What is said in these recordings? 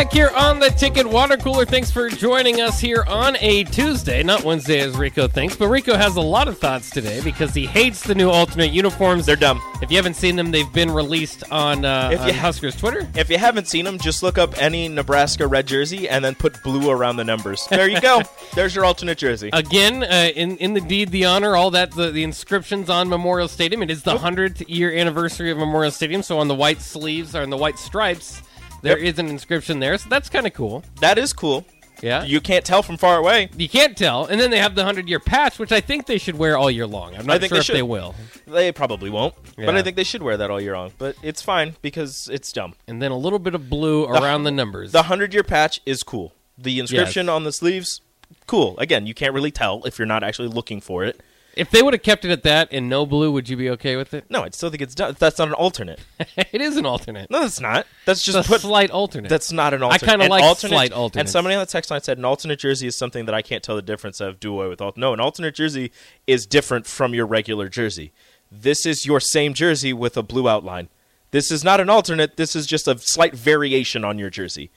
Back here on the Ticket Water Cooler. Thanks for joining us here on a Tuesday, not Wednesday as Rico thinks, but Rico has a lot of thoughts today because he hates the new alternate uniforms. They're dumb. If you haven't seen them, they've been released on, uh, If on you- Huskers Twitter. If you haven't seen them, just look up any Nebraska red jersey and then put blue around the numbers. There you go. There's your alternate jersey. Again, uh, in in the deed, the honor, all that, the, the inscriptions on Memorial Stadium. It is the hundredth year anniversary of Memorial Stadium, so on the white sleeves or on the white stripes, there is Yep. an inscription there. So that's kind of cool. that is cool. Yeah, You can't tell from far away. You can't tell. And then they have the 100 year patch, which I think they should wear all year long. I'm I not think sure they if they will. They probably won't, but I think they should wear that all year long. But it's fine because it's dumb. And then a little bit of blue around the numbers. The hundred year patch is cool. The inscription Yes. on the sleeves, cool. Again, you can't really tell if you're not actually looking for it. If they would have kept it at that and no blue, would you be okay with it? No, I still think it's done. That's not an alternate. it is an alternate. No, that's not. That's just It's a put. slight alternate. That's not an alternate. I kinda An like alternate, slight And somebody on the text line said an alternate jersey is something that I can't tell the difference of. Do away with all. No, an alternate jersey is different from your regular jersey. This is your same jersey with a blue outline. This is not an alternate. This is just a slight variation on your jersey.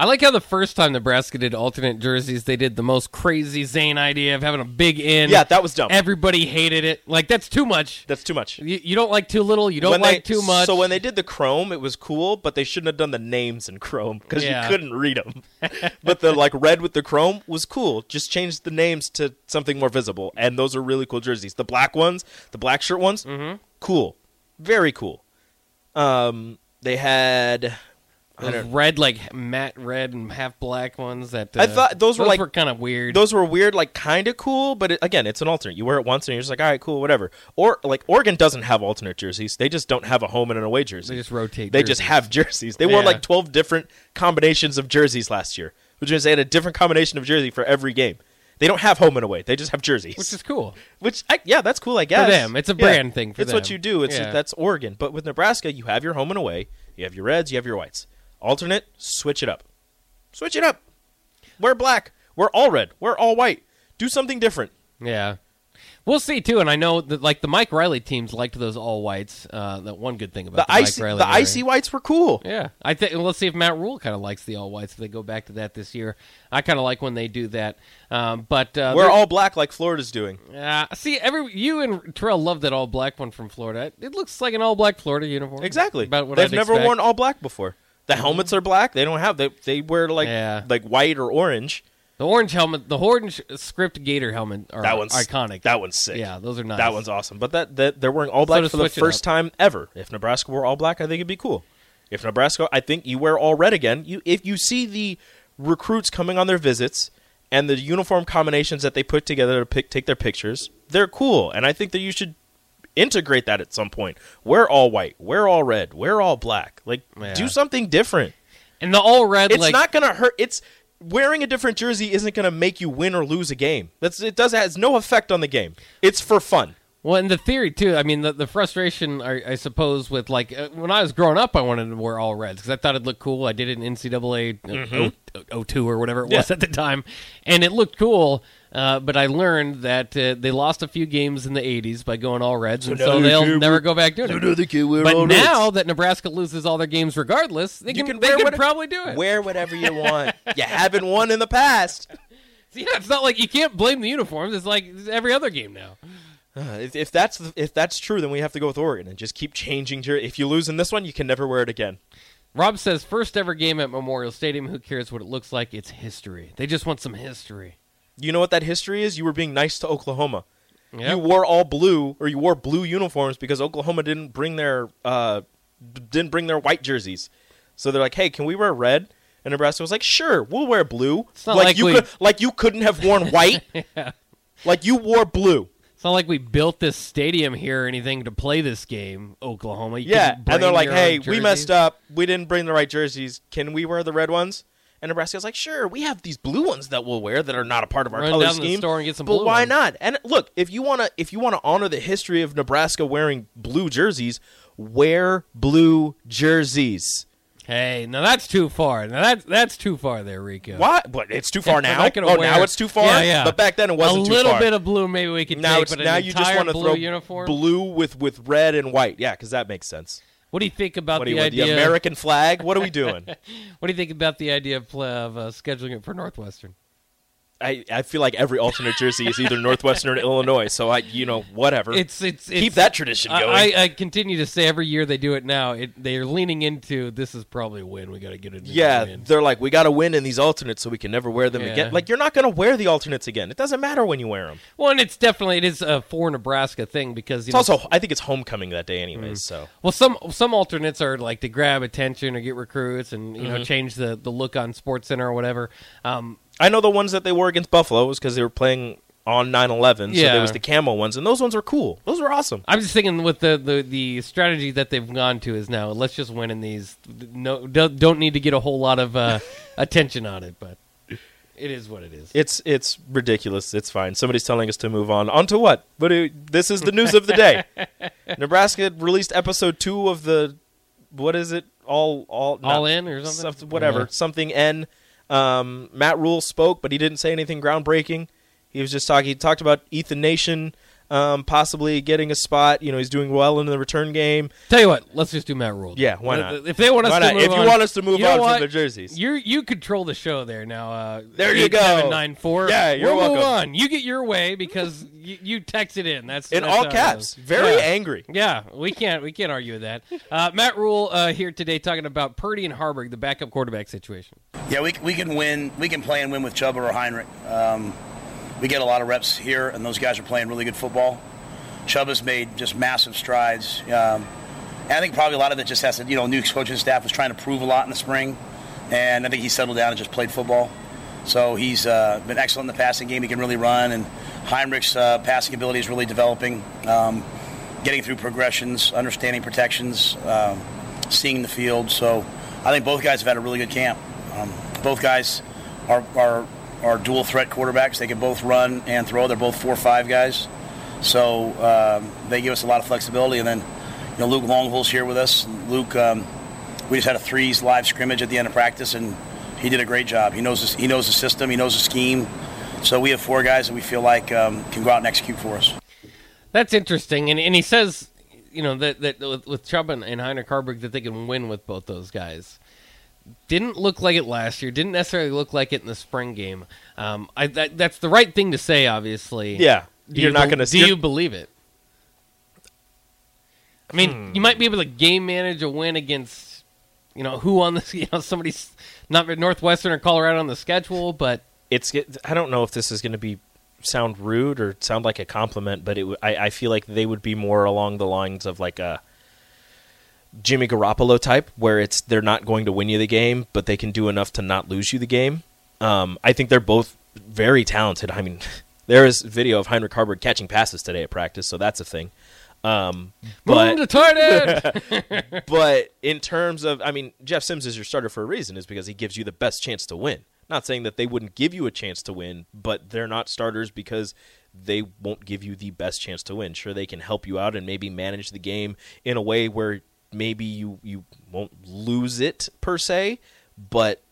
I like how the first time Nebraska did alternate jerseys, they did the most crazy Zane idea of having a big in. Yeah, that was dumb. Everybody hated it. Like, that's too much. That's too much. You, you don't like too little. You don't When like they- too much. So when they did the chrome, it was cool, but they shouldn't have done the names in chrome because Yeah. you couldn't read them. but the like red with the chrome was cool. Just change the names to something more visible, and those are really cool jerseys. The black ones, the black shirt ones, Mm-hmm. cool, very cool. Um, they had. Those red, like matte red and half black ones. That uh, I thought those were like- kind of weird. Those were weird, like kind of cool, but it, again, it's an alternate. You wear it once and you're just like, all right, cool, whatever. Or like Oregon doesn't have alternate jerseys; they just don't have a home and an away jersey. They just rotate They just have jerseys. They wore like twelve different combinations of jerseys last year, which means they had a different combination of jersey for every game. They don't have home and away; they just have jerseys. which is cool. Which, I, yeah, that's cool. I guess them. It's a Yeah. brand thing for it's what you do. It's Yeah. that's Oregon. But with Nebraska, you have your home and away. You have your reds. You have your whites. Alternate, switch it up. Switch it up. We're black. We're all red. We're all white. Do something different. Yeah. We'll see too, and I know that like the Mike Riley teams liked those all whites. Uh, that one good thing about The the, icy, Mike Riley the era. icy whites were cool. Yeah, I think. Let's see if Matt Rhule kind of likes the all whites. If they go back to that this year, I kind of like when they do that. Um, but uh, We're all black like Florida's doing. Uh, see, every you and Terrell love that all black one from Florida. It looks like an all black Florida uniform. Exactly. About what They've I'd never expect. worn all black before. The helmets are black. They don't have. They they wear like Yeah. like white or orange. the orange helmet. The orange script Gator helmet are That one's iconic. That one's sick. Yeah, those are nice. That one's awesome. But that, that they're wearing all black to for the first time ever. If Nebraska wore all black, I think it'd be cool. If Nebraska, I think you wear all red again. You if you see the recruits coming on their visits and the uniform combinations that they put together to pick, take their pictures, they're cool. And I think that you should integrate that at some point. We're all white. We're all red. We're all black. Like Yeah. do something different. and the all red. It's like, not gonna hurt. It's wearing a different jersey isn't gonna make you win or lose a game. That's it. Does has no effect on the game. It's for fun. Well, and the theory too. I mean, the, the frustration, I, I suppose, with like uh, when I was growing up, I wanted to wear all reds because I thought it looked cool. I did it in NCAA uh, o- 02 or whatever it was Mm-hmm. At the time, and it looked cool. Uh, but I learned that uh, they lost a few games in the '80s by going all reds, and so they they'll never go back doing it. now they can't wear But now reds. that Nebraska loses all their games regardless, they can, can they can probably do it. Wear whatever you want. you haven't won in the past. Yeah, it's not like you can't blame the uniforms. It's like every other game now. Uh, if, if that's the, if that's true, then we have to go with Oregon and just keep changing. Your, if you lose in this one, you can never wear it again. Rob says first ever game at Memorial Stadium. Who cares what it looks like? It's history. They just want some history. You know what that history is? You were being nice to Oklahoma. Yep. You wore all blue, or you wore blue uniforms because Oklahoma didn't bring their uh, didn't bring their white jerseys. So they're like, "Hey, can we wear red?" And Nebraska was like, "Sure, we'll wear blue." not like, like you could, like you couldn't have worn white. Like you wore blue. It's not like we built this stadium here or anything to play this game, Oklahoma. You Yeah, and they're like, "Hey, we messed up. We didn't bring the right jerseys. Can we wear the red ones?" And Nebraska's like, "Sure, we have these blue ones that we'll wear that are not a part of our Run color down to the scheme." store and get some but why ones. not? And look, if you want to, if you want to honor the history of Nebraska wearing blue jerseys, wear blue jerseys. Hey, now that's too far. Now that's that's too far there, Rico. Why? But it's too far now. Oh, wear- now it's too far. Yeah, yeah. But back then it wasn't a little bit of blue, maybe we could now take, it's but an now you just want to throw uniform. blue with with red and white. Yeah, because that makes sense. What do you think about What the you want? The? American flag? What are we doing? what do you think about the idea of, of uh, scheduling it for Northwestern? I, I feel like every alternate jersey is either Northwestern or Illinois. So I, you know, whatever. It's it's, it's Keep that tradition going. I, I continue to say every year they do it now. It, they're leaning into this is probably a win. We got to get it. yeah, win. they're like, we got to win in these alternates so we can never wear them Yeah. again. Like, you're not going to wear the alternates again. It doesn't matter when you wear them. Well, and it's definitely it is a for Nebraska thing because you It's know, also, I think it's homecoming that day, anyways. So well some some alternates are like to grab attention or get recruits and you Mm-hmm. know change the the look on Sports Center or whatever. Um, I know the ones that they wore against Buffalo was because they were playing on 9-11. So Yeah. there was the camo ones, and those ones were cool. Those were awesome. I'm just thinking with the, the, the strategy that they've gone to is now let's just win in these. No, don't, don't need to get a whole lot of uh, attention on it, but it is what it is. It's it's ridiculous. It's fine. Somebody's telling us to move on. On to what? But it, this is the news of the day. Nebraska released episode two of the what is it? All all All in or something? something- whatever Yeah. something N. Um, Matt Rhule spoke, but he didn't say anything groundbreaking. He was just talking. He talked about Ethan Nation um, possibly getting a spot. You know, he's doing well in the return game. Tell you what, let's just do Matt Rhule. Yeah, why not? If they want us Why to move If you on- want us to move you know on from the jerseys. you you control the show there now. Uh, There you go. Seven nine four. Yeah, you're we'll move welcome. on. You get your way because you, you texted in. That's in that's all caps, very Yeah. angry. Yeah, we can't we can't argue with that. Uh, Matt Rhule uh, here today talking about Purdy and Haarberg, the backup quarterback situation. Yeah, we, we can win. We can play and win with Chubba or Heinrich. Um, we get a lot of reps here, and those guys are playing really good football. Chubba's made just massive strides. Um, and I think probably a lot of it just has to, you know, new coaching staff was trying to prove a lot in the spring, and I think he settled down and just played football. So he's uh, been excellent in the passing game. He can really run, and Heinrich's uh, passing ability is really developing. Um, getting through progressions, understanding protections, um, seeing the field. So I think both guys have had a really good camp. Um, both guys are, are are dual threat quarterbacks. They can both run and throw. They're both four five guys. So um, they give us a lot of flexibility. And then you know Luke Longhole's here with us. Luke, um, we just had a threes live scrimmage at the end of practice, and he did a great job. He knows this, he knows the system. He knows the scheme. So we have four guys that we feel like um, can go out and execute for us. That's interesting, and and he says, you know, that that with, with Chubb and, and Heinrich Haarberg that they can win with both those guys. Didn't look like it last year. Didn't necessarily look like it in the spring game. Um, I that, that's the right thing to say, obviously. Yeah, Do you're you not bel- going to. Do you believe it? I mean, Hmm. you might be able to game manage a win against, you know, who on the you know somebody's not Northwestern or Colorado on the schedule, but it's I don't know if this is going to be sound rude or sound like a compliment, but it w- I, I feel like they would be more along the lines of like a Jimmy Garoppolo type, where it's they're not going to win you the game, but they can do enough to not lose you the game. Um, I think they're both very talented. I mean, there is video of Heinrich Haarberg catching passes today at practice, so that's a thing. Um, but move to tight end. but in terms of, I mean, Jeff Sims is your starter for a reason, is because he gives you the best chance to win. Not saying that they wouldn't give you a chance to win, but they're not starters because they won't give you the best chance to win. Sure, they can help you out and maybe manage the game in a way where maybe you, you won't lose it per se, but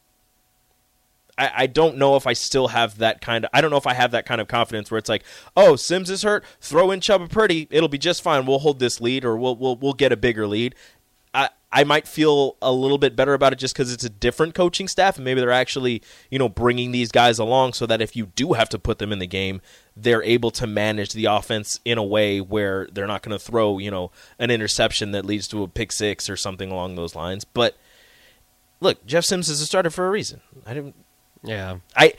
I, I don't know if I still have that kind of. I don't know if I have that kind of confidence where it's like, oh, Sims is hurt. Throw in Chubba Purdy. It'll be just fine. We'll hold this lead, or we'll we'll we'll get a bigger lead. I might feel a little bit better about it just because it's a different coaching staff, and maybe they're actually, you know, bringing these guys along so that if you do have to put them in the game, they're able to manage the offense in a way where they're not going to throw, you know, an interception that leads to a pick six or something along those lines. But look, Jeff Sims is a starter for a reason. I didn't. Yeah. I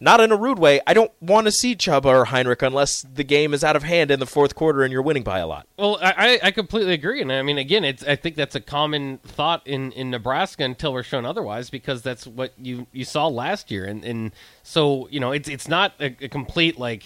not in a rude way. I don't want to see Chubba or Heinrich unless the game is out of hand in the fourth quarter and you're winning by a lot. Well, I, I completely agree, and I mean, again, it's I think that's a common thought in, in Nebraska until we're shown otherwise, because that's what you you saw last year, and and so you know it's it's not a, a complete like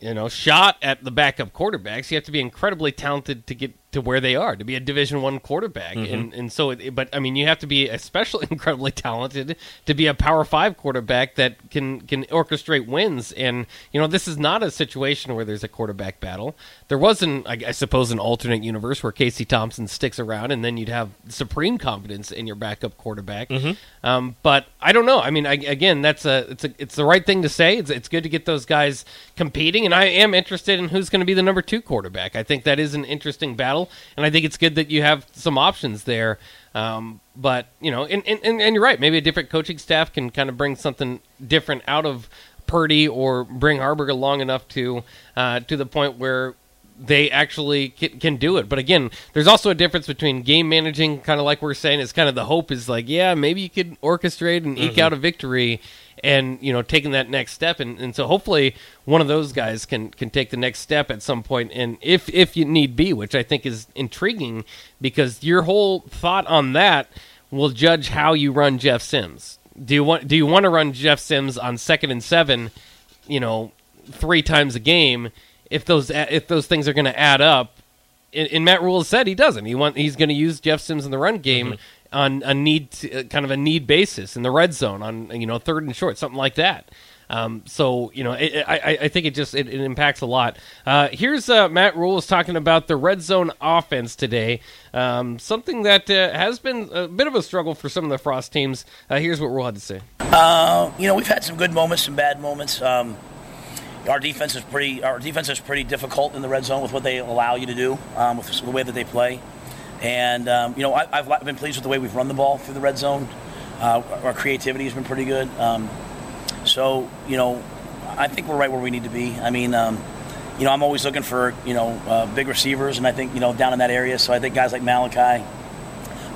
you know shot at the backup quarterbacks. You have to be incredibly talented to get to where they are to be a Division One quarterback, Mm-hmm. and and so it, but I mean you have to be especially incredibly talented to be a Power Five quarterback that can can orchestrate wins. And you know this is not a situation where there's a quarterback battle. There wasn't, I, I suppose, an alternate universe where Casey Thompson sticks around, and then you'd have supreme confidence in your backup quarterback. Um, but I don't know. I mean, I, again, that's a it's a it's the right thing to say. It's it's good to get those guys competing, and I am interested in who's going to be the number two quarterback. I think that is an interesting battle, and I think it's good that you have some options there. Um, but you know, and, and and you're right. Maybe a different coaching staff can kind of bring something different out of Purdy or bring Haarberg along enough to uh, to the point where they actually can, can do it. But again, there's also a difference between game managing, kind of like we're saying, is kind of the hope is like, yeah, maybe you could orchestrate and eke out a victory, and you know, taking that next step. And, and so hopefully one of those guys can can take the next step at some point, and if if you need be, which I think is intriguing, because your whole thought on that will judge how you run Jeff Sims. Do you want do you want to run Jeff Sims on second and seven, you know, three times a game? If those if those things are going to add up, and, Matt Rhule said he doesn't. He want he's going to use Jeff Sims in the run game mm-hmm. On a need uh, kind of a need basis in the red zone on you know third and short, something like that. Um, so you know, it, I, I- think it just it, it impacts a lot. Uh, here's uh, Matt Rhule is talking about the red zone offense today, um, something that uh, has been a bit of a struggle for some of the Frost teams. Uh, here's what Rhule had to say. You know, we've had some good moments, some bad moments. Um, our defense is pretty. Our defense is pretty difficult in the red zone with what they allow you to do, um, with the way that they play. And um, you know, I, I've been pleased with the way we've run the ball through the red zone. Uh, our creativity has been pretty good. Um, so you know, I think we're right where we need to be. I mean, um, you know, I'm always looking for you know uh, big receivers, and I think you know down in that area. So I think guys like Malachi,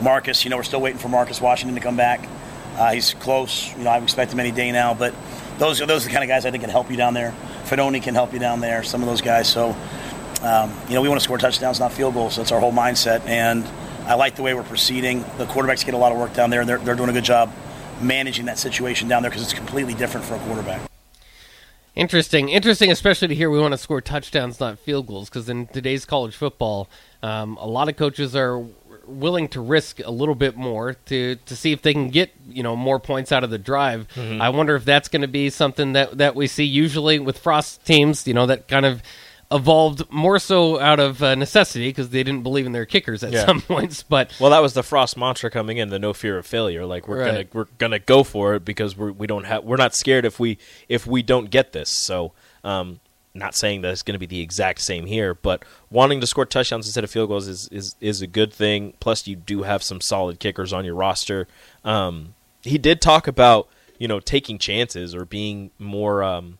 Marcus. You know, we're still waiting for Marcus Washington to come back. Uh, he's close. You know, I expect him any day now. But those are those are the kind of guys I think can help you down there. Fedoni can help you down there. Some of those guys. So um, you know, we want to score touchdowns, not field goals. That's our whole mindset. And I like the way we're proceeding. The quarterbacks get a lot of work down there, and they're, they're doing a good job managing that situation down there because it's completely different for a quarterback. Interesting, interesting, especially to hear we want to score touchdowns, not field goals, because in today's college football, um, a lot of coaches are willing to risk a little bit more to to see if they can get you know more points out of the drive. I wonder if that's going to be something that that we see usually with Frost teams. You know that kind of evolved more so out of uh, necessity because they didn't believe in their kickers at Yeah. some points. But Well, that was the Frost mantra coming in, the no fear of failure. Like we're gonna we're gonna go for it because we're we don't have we're not scared if we if we don't get this. So, um, not saying that it's going to be the exact same here, but wanting to score touchdowns instead of field goals is is is a good thing. Plus, you do have some solid kickers on your roster. Um, he did talk about you know taking chances or being more um,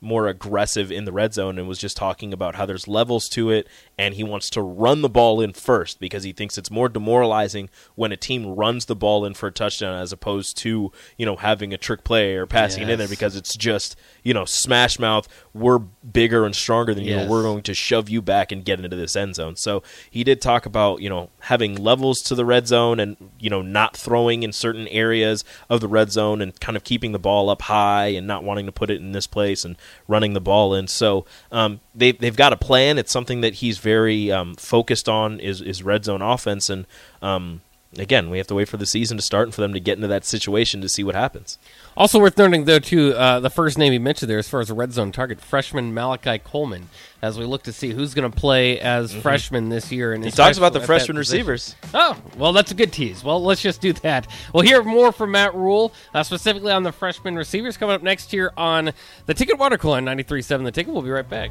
more aggressive in the red zone and was just talking about how there's levels to it and he wants to run the ball in first because he thinks it's more demoralizing when a team runs the ball in for a touchdown as opposed to, you know, having a trick play or passing it in there because it's just, you know, smash mouth, we're bigger and stronger than you, we're going to shove you back and get into this end zone. So he did talk about, you know, having levels to the red zone and, you know, not throwing in certain areas of the red zone and kind of keeping the ball up high and not wanting to put it in this place and running the ball in. So um, they, they've got a plan. It's something that he's very um, focused on is, is red zone offense. And um, again, we have to wait for the season to start and for them to get into that situation to see what happens. Also worth noting, though, too, uh, the first name he mentioned there as far as a red zone target, freshman Malachi Coleman, as we look to see who's going to play as freshman this year. And Mm-hmm. He talks about the freshman receivers. Oh, well, that's a good tease. Well, let's just do that. We'll hear more from Matt Rhule, uh, specifically on the freshman receivers coming up next year on the Ticket Water Cooler on 93.7 The Ticket. We'll be right back.